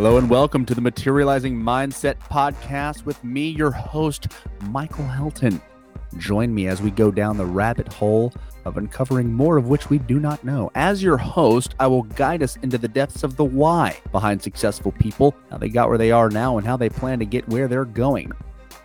Hello and welcome to the Materializing Mindset Podcast with me, your host, Michael Helton. Join me as we go down the rabbit hole of uncovering more of which we do not know. As your host, I will guide us into the depths of the why behind successful people, how they got where they are now, and how they plan to get where they're going.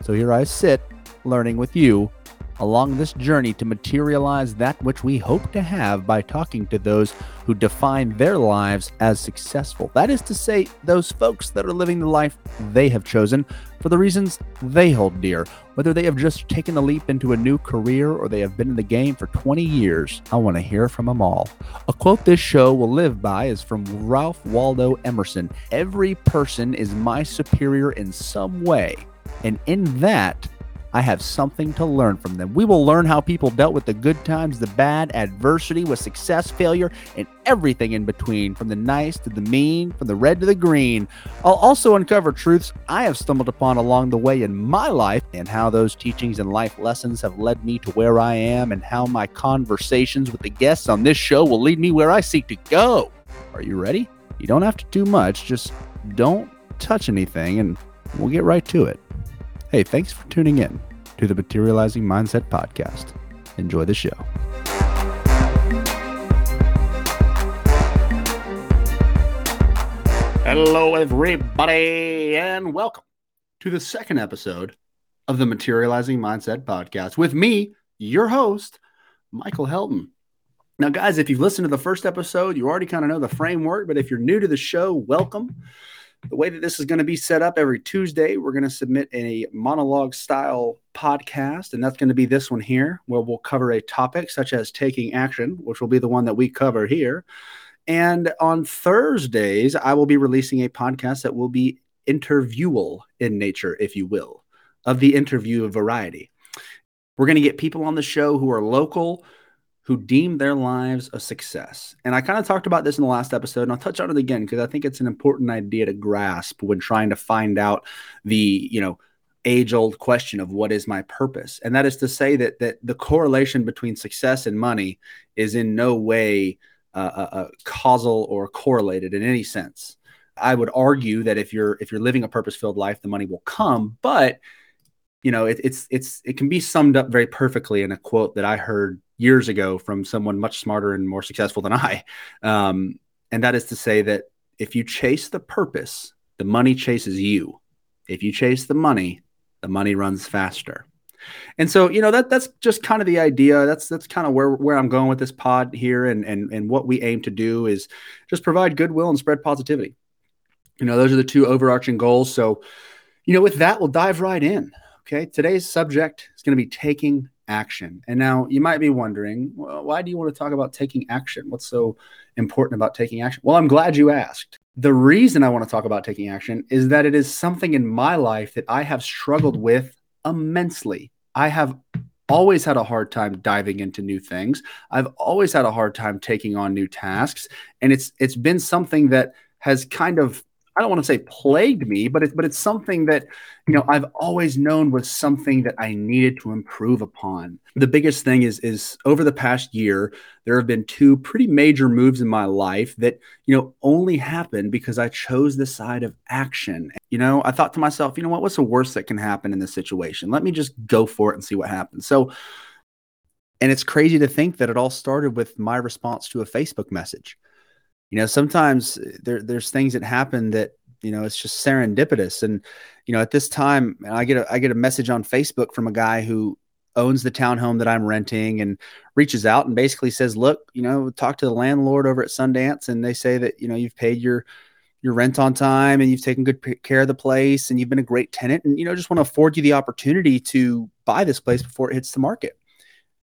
So here I sit, learning with you along this journey to materialize that which we hope to have by talking to those who define their lives as successful. That is to say, those folks that are living the life they have chosen for the reasons they hold dear. Whether they have just taken the leap into a new career or they have been in the game for 20 years, I want to hear from them all. A quote this show will live by is from Ralph Waldo Emerson Every person is my superior in some way, and in that, I have something to learn from them. We will learn how people dealt with the good times, the bad, adversity, with success, failure, and everything in between, from the nice to the mean, from the red to the green. I'll also uncover truths I have stumbled upon along the way in my life and how those teachings and life lessons have led me to where I am and how my conversations with the guests on this show will lead me where I seek to go. Are you ready? You don't have to do much, just don't touch anything and we'll get right to it. Hey, thanks for tuning in to the Materializing Mindset Podcast. Enjoy the show. Hello, everybody, and welcome to the second episode of the Materializing Mindset Podcast with me, your host, Michael Helton. Now, guys, if you've listened to the first episode, you already kind of know the framework, but if you're new to the show, welcome the way that this is going to be set up every Tuesday, we're going to submit a monologue style podcast, and that's going to be this one here, where we'll cover a topic such as taking action, which will be the one that we cover here. And on Thursdays, I will be releasing a podcast that will be interviewal in nature, if you will, of the interview variety. We're going to get people on the show who are local, who deem their lives a success. And I kind of talked about this in the last episode, and I'll touch on it again because I think it's an important idea to grasp when trying to find out the, you know, age-old question of what is my purpose. And that is to say that that the correlation between success and money is in no way uh, uh, uh causal or correlated in any sense. I would argue that if you're if you're living a purpose-filled life, the money will come, but you know, it, it's it's it can be summed up very perfectly in a quote that I heard years ago from someone much smarter and more successful than I. Um, and that is to say that if you chase the purpose, the money chases you. If you chase the money, the money runs faster. And so, you know, that that's just kind of the idea. That's that's kind of where where I'm going with this pod here and and and what we aim to do is just provide goodwill and spread positivity. You know, those are the two overarching goals. So, you know, with that, we'll dive right in. Okay. Today's subject is going to be taking action. And now you might be wondering, well, why do you want to talk about taking action? What's so important about taking action? Well, I'm glad you asked. The reason I want to talk about taking action is that it is something in my life that I have struggled with immensely. I have always had a hard time diving into new things. I've always had a hard time taking on new tasks, and it's it's been something that has kind of I don't want to say plagued me, but it's but it's something that you know I've always known was something that I needed to improve upon. The biggest thing is is over the past year there have been two pretty major moves in my life that you know only happened because I chose the side of action. You know, I thought to myself, you know what, what's the worst that can happen in this situation? Let me just go for it and see what happens. So and it's crazy to think that it all started with my response to a Facebook message you know sometimes uh, there there's things that happen that you know it's just serendipitous. And you know at this time i get a i get a message on facebook from a guy who owns the townhome that i'm renting and reaches out and basically says look you know talk to the landlord over at sundance and they say that you know you've paid your your rent on time and you've taken good care of the place and you've been a great tenant and you know just want to afford you the opportunity to buy this place before it hits the market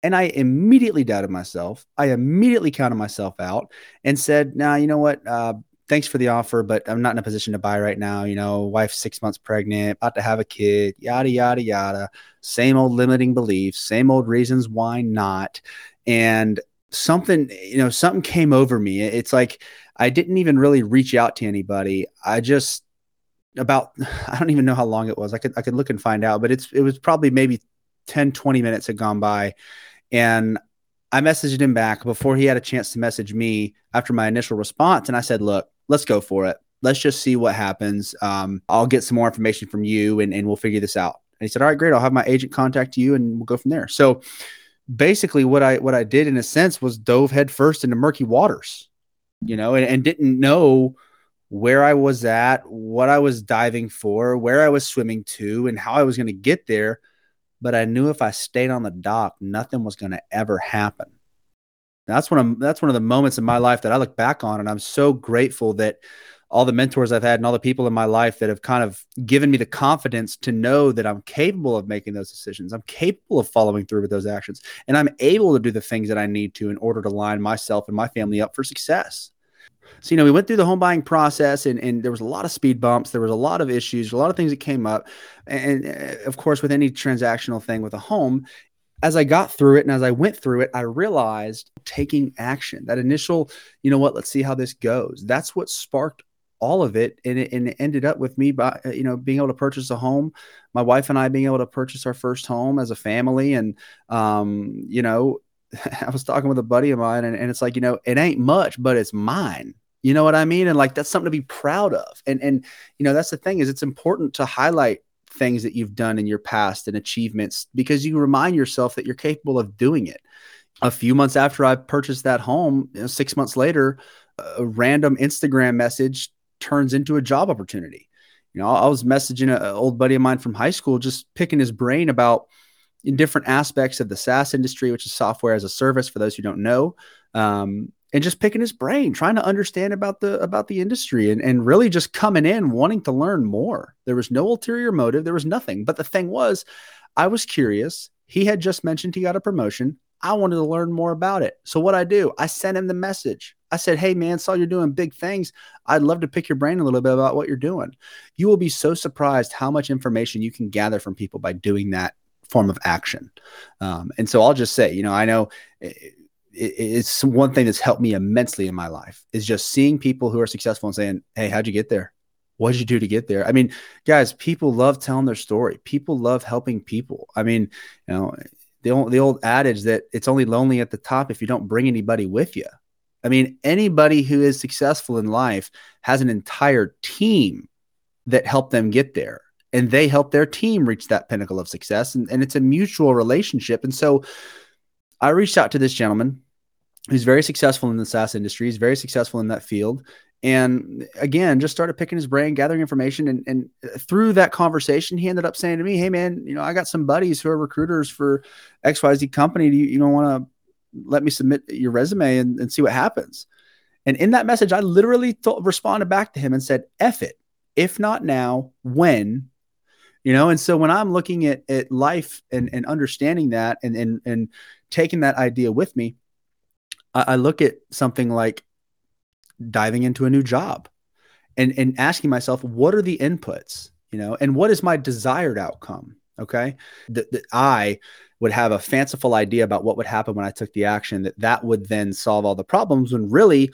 and I immediately doubted myself. I immediately counted myself out and said, "Now, nah, you know what? Uh, thanks for the offer, but I'm not in a position to buy right now. You know, wife six months pregnant, about to have a kid, yada yada yada. Same old limiting beliefs, same old reasons why not." And something, you know, something came over me. It's like I didn't even really reach out to anybody. I just about I don't even know how long it was. I could I could look and find out, but it's it was probably maybe 10 20 minutes had gone by and I messaged him back before he had a chance to message me after my initial response. And I said, look, let's go for it. let's just see what happens. Um, I'll get some more information from you and, and we'll figure this out. And he said, all right, great. I'll have my agent contact you and we'll go from there. So basically what I, what I did in a sense was dove headfirst into murky waters, you know, and, and didn't know where I was at, what I was diving for, where I was swimming to, and how I was going to get there. But I knew if I stayed on the dock, nothing was going to ever happen. That's one of that's one of the moments in my life that I look back on, and I'm so grateful that all the mentors I've had and all the people in my life that have kind of given me the confidence to know that I'm capable of making those decisions. I'm capable of following through with those actions, and I'm able to do the things that I need to in order to line myself and my family up for success. So, you know, we went through the home buying process and, and there was a lot of speed bumps. There was a lot of issues, a lot of things that came up. And, uh, of course, with any transactional thing with a home, as I got through it and as I went through it, I realized taking action, that initial, you know what, let's see how this goes. That's what sparked all of it. And it, and it ended up with me by, uh, you know, being able to purchase a home, my wife and I being able to purchase our first home as a family. And, um, you know, I was talking with a buddy of mine and, and it's like, you know, it ain't much, but it's mine. You know what I mean? And like that's something to be proud of. And and you know, that's the thing is it's important to highlight things that you've done in your past and achievements because you remind yourself that you're capable of doing it. A few months after I purchased that home, you know, 6 months later, a random Instagram message turns into a job opportunity. You know, I was messaging an old buddy of mine from high school just picking his brain about in different aspects of the SaaS industry, which is software as a service for those who don't know. Um, and just picking his brain, trying to understand about the about the industry and, and really just coming in wanting to learn more. There was no ulterior motive, there was nothing. But the thing was, I was curious. He had just mentioned he got a promotion. I wanted to learn more about it. So what I do, I sent him the message. I said, "Hey man, saw you're doing big things. I'd love to pick your brain a little bit about what you're doing. You will be so surprised how much information you can gather from people by doing that form of action. Um, and so I'll just say, you know, I know it, it's one thing that's helped me immensely in my life is just seeing people who are successful and saying, Hey, how'd you get there? What did you do to get there? I mean, guys, people love telling their story. People love helping people. I mean, you know, the old, the old adage that it's only lonely at the top if you don't bring anybody with you. I mean, anybody who is successful in life has an entire team that helped them get there and they help their team reach that pinnacle of success. And, and it's a mutual relationship. And so I reached out to this gentleman who's very successful in the SaaS industry. He's very successful in that field. And again, just started picking his brain, gathering information. And, and through that conversation, he ended up saying to me, Hey, man, you know, I got some buddies who are recruiters for XYZ company. Do you, you don't want to let me submit your resume and, and see what happens? And in that message, I literally th- responded back to him and said, F it. If not now, when you know and so when i'm looking at, at life and, and understanding that and, and and taking that idea with me I, I look at something like diving into a new job and and asking myself what are the inputs you know and what is my desired outcome okay that, that i would have a fanciful idea about what would happen when i took the action that that would then solve all the problems when really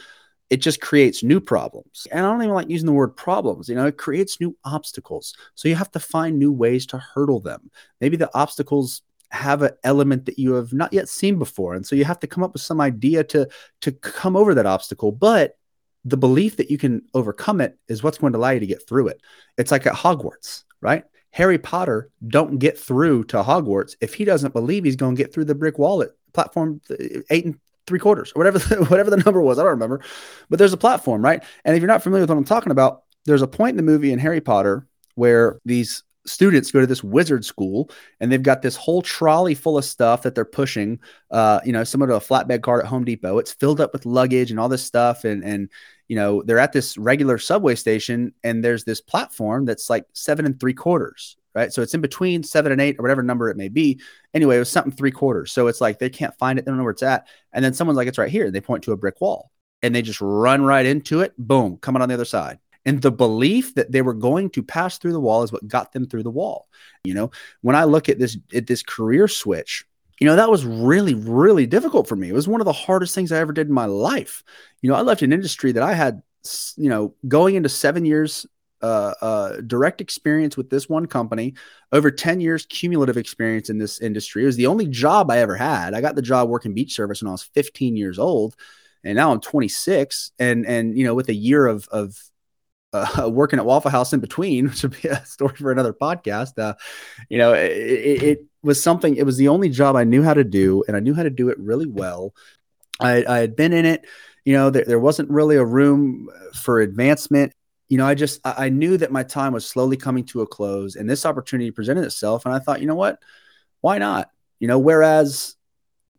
it just creates new problems. And I don't even like using the word problems. You know, it creates new obstacles. So you have to find new ways to hurdle them. Maybe the obstacles have an element that you have not yet seen before. And so you have to come up with some idea to to come over that obstacle. But the belief that you can overcome it is what's going to allow you to get through it. It's like at Hogwarts, right? Harry Potter don't get through to Hogwarts if he doesn't believe he's going to get through the brick wall at platform uh, eight and three quarters or whatever the, whatever the number was. I don't remember, but there's a platform, right? And if you're not familiar with what I'm talking about, there's a point in the movie in Harry Potter where these students go to this wizard school and they've got this whole trolley full of stuff that they're pushing uh you know similar to a flatbed cart at home depot it's filled up with luggage and all this stuff and and you know they're at this regular subway station and there's this platform that's like seven and three quarters right? So it's in between seven and eight or whatever number it may be. Anyway, it was something three quarters. So it's like they can't find it, they don't know where it's at. And then someone's like, it's right here. and They point to a brick wall and they just run right into it. Boom, coming on the other side. And the belief that they were going to pass through the wall is what got them through the wall. You know, when I look at this at this career switch, you know, that was really, really difficult for me. It was one of the hardest things I ever did in my life. You know, I left an industry that I had, you know, going into seven years uh, uh, direct experience with this one company, over 10 years cumulative experience in this industry. It was the only job I ever had. I got the job working beach service when I was 15 years old, and now I'm 26. And and you know, with a year of of uh, working at Waffle House in between, which would be a story for another podcast. Uh, you know, it, it, was something. It was the only job I knew how to do, and I knew how to do it really well. I, I had been in it. You know, there, there wasn't really a room for advancement. You know, I just I knew that my time was slowly coming to a close, and this opportunity presented itself, and I thought, you know what, why not? You know, whereas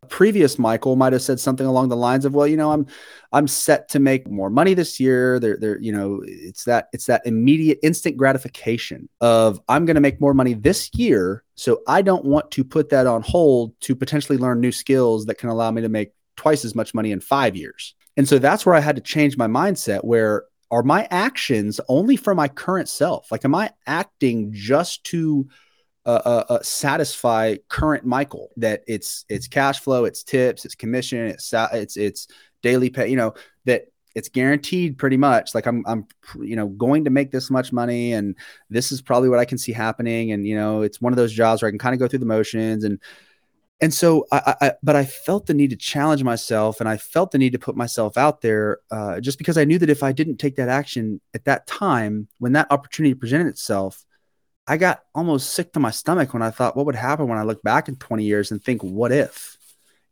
previous Michael might have said something along the lines of, "Well, you know, I'm I'm set to make more money this year. There, there, you know, it's that it's that immediate, instant gratification of I'm going to make more money this year, so I don't want to put that on hold to potentially learn new skills that can allow me to make twice as much money in five years." And so that's where I had to change my mindset. Where are my actions only for my current self? Like, am I acting just to uh, uh, satisfy current Michael that it's it's cash flow, it's tips, it's commission, it's it's it's daily pay. You know that it's guaranteed pretty much. Like I'm I'm you know going to make this much money, and this is probably what I can see happening. And you know it's one of those jobs where I can kind of go through the motions and. And so, I, I, but I felt the need to challenge myself, and I felt the need to put myself out there, uh, just because I knew that if I didn't take that action at that time, when that opportunity presented itself, I got almost sick to my stomach when I thought, what would happen when I look back in 20 years and think, what if?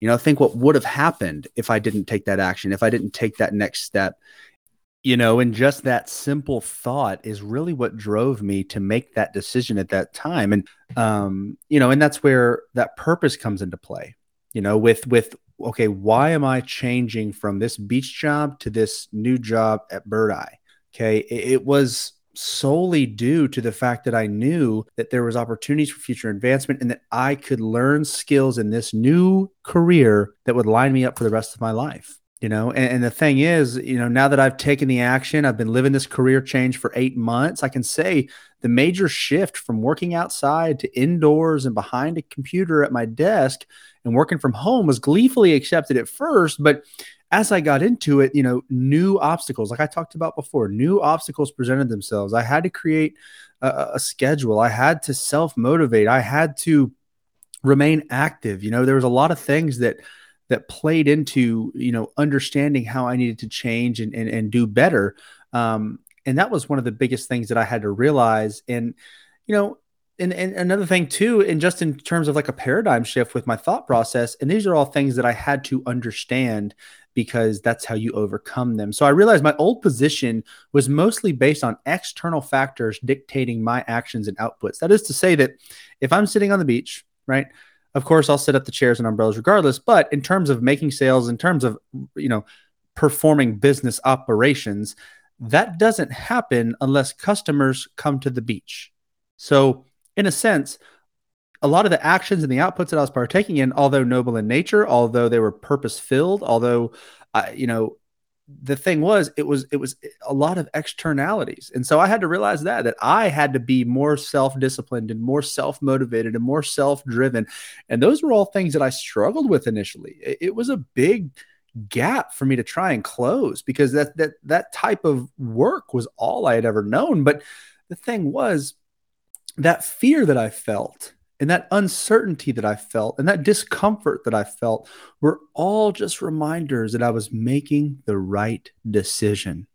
You know, think what would have happened if I didn't take that action, if I didn't take that next step. You know, and just that simple thought is really what drove me to make that decision at that time. And, um, you know, and that's where that purpose comes into play, you know, with, with, okay, why am I changing from this beach job to this new job at Birdeye? Okay. It, it was, solely due to the fact that I knew that there was opportunities for future advancement and that I could learn skills in this new career that would line me up for the rest of my life. You know, and, and the thing is, you know, now that I've taken the action, I've been living this career change for eight months. I can say the major shift from working outside to indoors and behind a computer at my desk and working from home was gleefully accepted at first, but as I got into it, you know, new obstacles, like I talked about before, new obstacles presented themselves. I had to create a, a schedule. I had to self motivate. I had to remain active. You know, there was a lot of things that that played into you know understanding how I needed to change and and, and do better. Um, and that was one of the biggest things that I had to realize. And you know, and, and another thing too, and just in terms of like a paradigm shift with my thought process, and these are all things that I had to understand because that's how you overcome them. So I realized my old position was mostly based on external factors dictating my actions and outputs. That is to say that if I'm sitting on the beach, right? Of course, I'll set up the chairs and umbrellas regardless, but in terms of making sales, in terms of, you know, performing business operations, that doesn't happen unless customers come to the beach. So, in a sense, a lot of the actions and the outputs that I was partaking in, although noble in nature, although they were purpose filled, although I, you know, the thing was, it was it was a lot of externalities, and so I had to realize that that I had to be more self disciplined and more self motivated and more self driven, and those were all things that I struggled with initially. It, it was a big gap for me to try and close because that that that type of work was all I had ever known. But the thing was that fear that I felt and that uncertainty that I felt and that discomfort that I felt were all just reminders that I was making the right decision.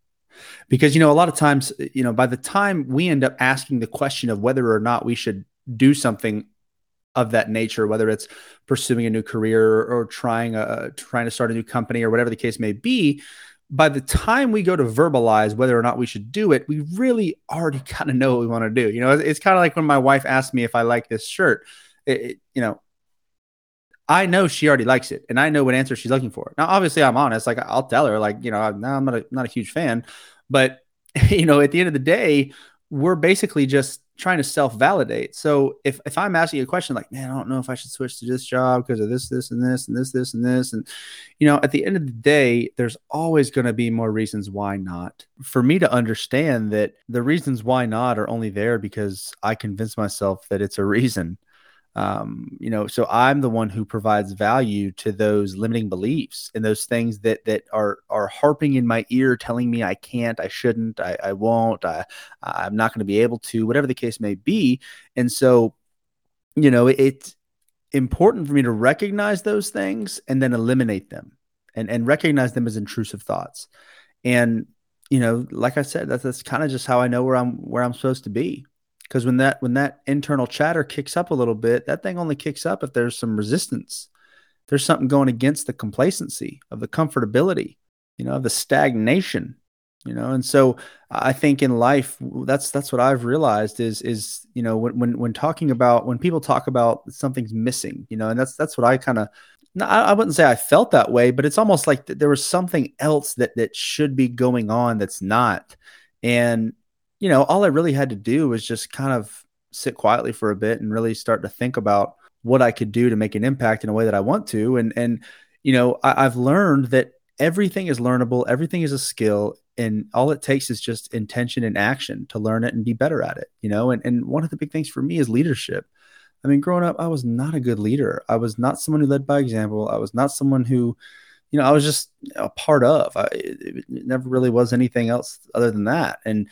Because, you know, a lot of times, you know, by the time we end up asking the question of whether or not we should do something of that nature, whether it's pursuing a new career or trying a trying to start a new company or whatever the case may be, by the time we go to verbalize whether or not we should do it, we really already kind of know what we want to do. You know, it's, it's kind of like when my wife asked me if I like this shirt. It, it, you know, I know she already likes it, and I know what answer she's looking for. Now, obviously, I'm honest. Like I'll tell her, like you know, I'm not a, not a huge fan, but you know, at the end of the day, we're basically just trying to self validate. So if if I'm asking a question like, man, I don't know if I should switch to this job because of this, this, and this, and this, this, and this, and you know, at the end of the day, there's always going to be more reasons why not. For me to understand that the reasons why not are only there because I convince myself that it's a reason um, you know so i'm the one who provides value to those limiting beliefs and those things that that are are harping in my ear telling me i can't i shouldn't i, I won't I, i'm not going to be able to whatever the case may be and so you know it, it's important for me to recognize those things and then eliminate them and and recognize them as intrusive thoughts and you know, like I said, that's, that's kind of just how I know where I'm where I'm supposed to be. Because when that when that internal chatter kicks up a little bit, that thing only kicks up if there's some resistance. There's something going against the complacency of the comfortability, you know, of the stagnation, you know. And so I think in life, that's that's what I've realized is is you know when when when talking about when people talk about something's missing, you know, and that's that's what I kind of I wouldn't say I felt that way, but it's almost like there was something else that that should be going on that's not. And you know, all I really had to do was just kind of sit quietly for a bit and really start to think about what I could do to make an impact in a way that I want to. And and you know, I, I've learned that everything is learnable, everything is a skill, and all it takes is just intention and action to learn it and be better at it. You know, and and one of the big things for me is leadership I mean, growing up, I was not a good leader. I was not someone who led by example. I was not someone who, you know, I was just a part of. I, it, it never really was anything else other than that. And,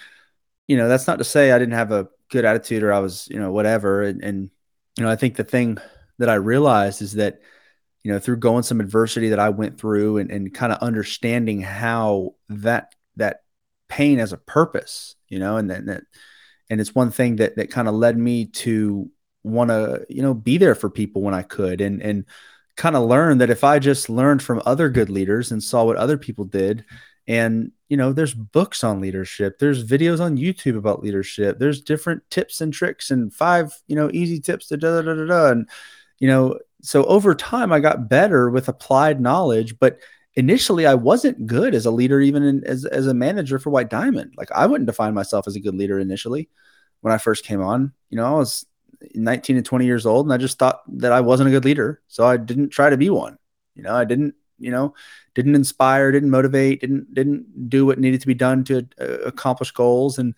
you know, that's not to say I didn't have a good attitude or I was, you know, whatever. And, and you know, I think the thing that I realized is that, you know, through going some adversity that I went through and, and kind of understanding how that that pain has a purpose, you know, and then that and it's one thing that that kind of led me to want to you know be there for people when I could and and kind of learn that if I just learned from other good leaders and saw what other people did and you know there's books on leadership there's videos on YouTube about leadership there's different tips and tricks and five you know easy tips to da da da da and you know so over time I got better with applied knowledge but initially I wasn't good as a leader even in, as as a manager for White Diamond like I wouldn't define myself as a good leader initially when I first came on you know I was 19 and 20 years old and I just thought that I wasn't a good leader. So I didn't try to be one. You know, I didn't, you know, didn't inspire, didn't motivate, didn't didn't do what needed to be done to uh, accomplish goals and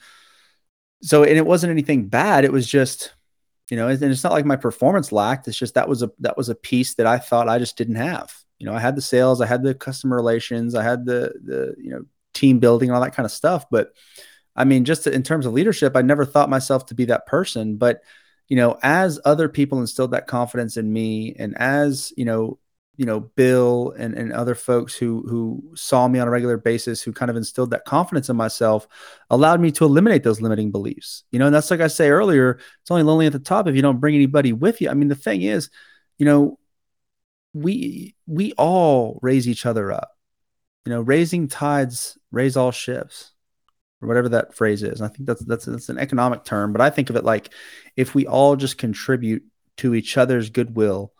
so and it wasn't anything bad. It was just, you know, and it's not like my performance lacked. It's just that was a that was a piece that I thought I just didn't have. You know, I had the sales, I had the customer relations, I had the the, you know, team building and all that kind of stuff, but I mean, just in terms of leadership, I never thought myself to be that person, but you know, as other people instilled that confidence in me, and as you know, you know, Bill and, and other folks who who saw me on a regular basis, who kind of instilled that confidence in myself, allowed me to eliminate those limiting beliefs. You know, and that's like I say earlier, it's only lonely at the top if you don't bring anybody with you. I mean, the thing is, you know, we we all raise each other up. You know, raising tides raise all ships or whatever that phrase is. I think that's that's that's an economic term, but I think of it like if we all just contribute to each other's goodwill,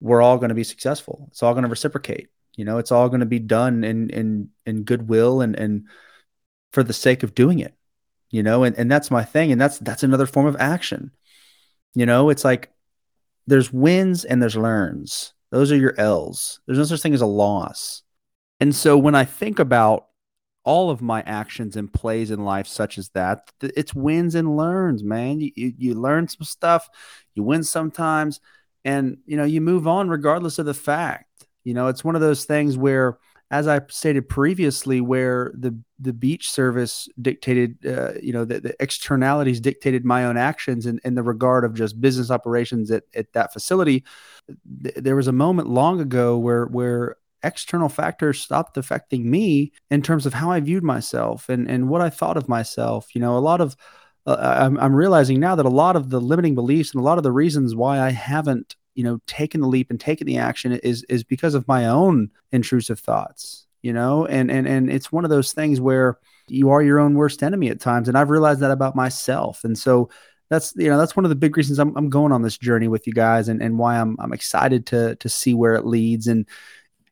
we're all going to be successful. It's all going to reciprocate. You know, it's all going to be done in in in goodwill and and for the sake of doing it. You know, and and that's my thing, and that's that's another form of action. You know, it's like there's wins and there's learns. Those are your L's. There's no such thing as a loss. And so when I think about all of my actions and plays in life such as that it's wins and learns man you, you, you learn some stuff you win sometimes and you know you move on regardless of the fact you know it's one of those things where as i stated previously where the the beach service dictated uh, you know the, the, externalities dictated my own actions in, in the regard of just business operations at, at that facility th- there was a moment long ago where where external factors stopped affecting me in terms of how I viewed myself and and what I thought of myself. You know, a lot of uh, I'm, I'm realizing now that a lot of the limiting beliefs and a lot of the reasons why I haven't you know taken the leap and taken the action is is because of my own intrusive thoughts. You know, and and and it's one of those things where you are your own worst enemy at times, and I've realized that about myself, and so that's you know that's one of the big reasons I'm, I'm going on this journey with you guys and, and why I'm I'm excited to to see where it leads and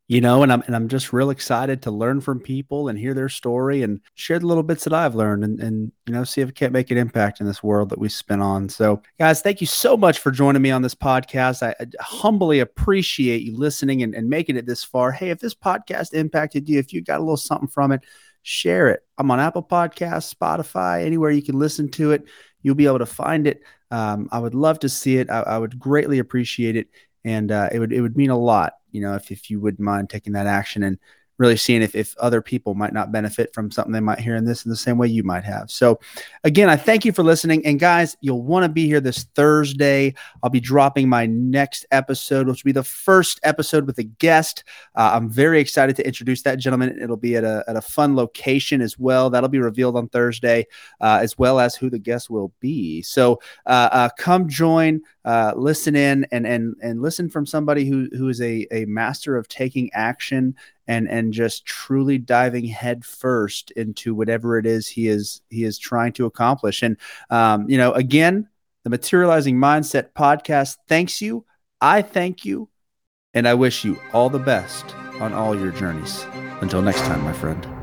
you know and i'm and i'm just real excited to learn from people and hear their story and share the little bits that i've learned and and you know see if it can't make an impact in this world that we spin on. So guys thank you so much for joining me on this podcast. I, I humbly appreciate you listening and, and making it this far. Hey if this podcast impacted you if you got a little something from it share it. I'm on apple podcasts spotify anywhere you can listen to it you'll be able to find it. Um, i would love to see it. I, I would greatly appreciate it. And uh, it would it would mean a lot you know, if, if you wouldn't mind taking that action and really seeing if, if other people might not benefit from something they might hear in this in the same way you might have. So, again, I thank you for listening. And guys, you'll want to be here this Thursday. I'll be dropping my next episode, which will be the first episode with a guest. Uh, I'm very excited to introduce that gentleman. It'll be at a, at a fun location as well. That'll be revealed on Thursday, uh, as well as who the guest will be. So, uh, uh come join uh, listen in and and and listen from somebody who who is a a master of taking action and and just truly diving headfirst into whatever it is he is he is trying to accomplish. And um, you know, again, the Materializing Mindset podcast thanks you. I thank you, and I wish you all the best on all your journeys. Until next time, my friend.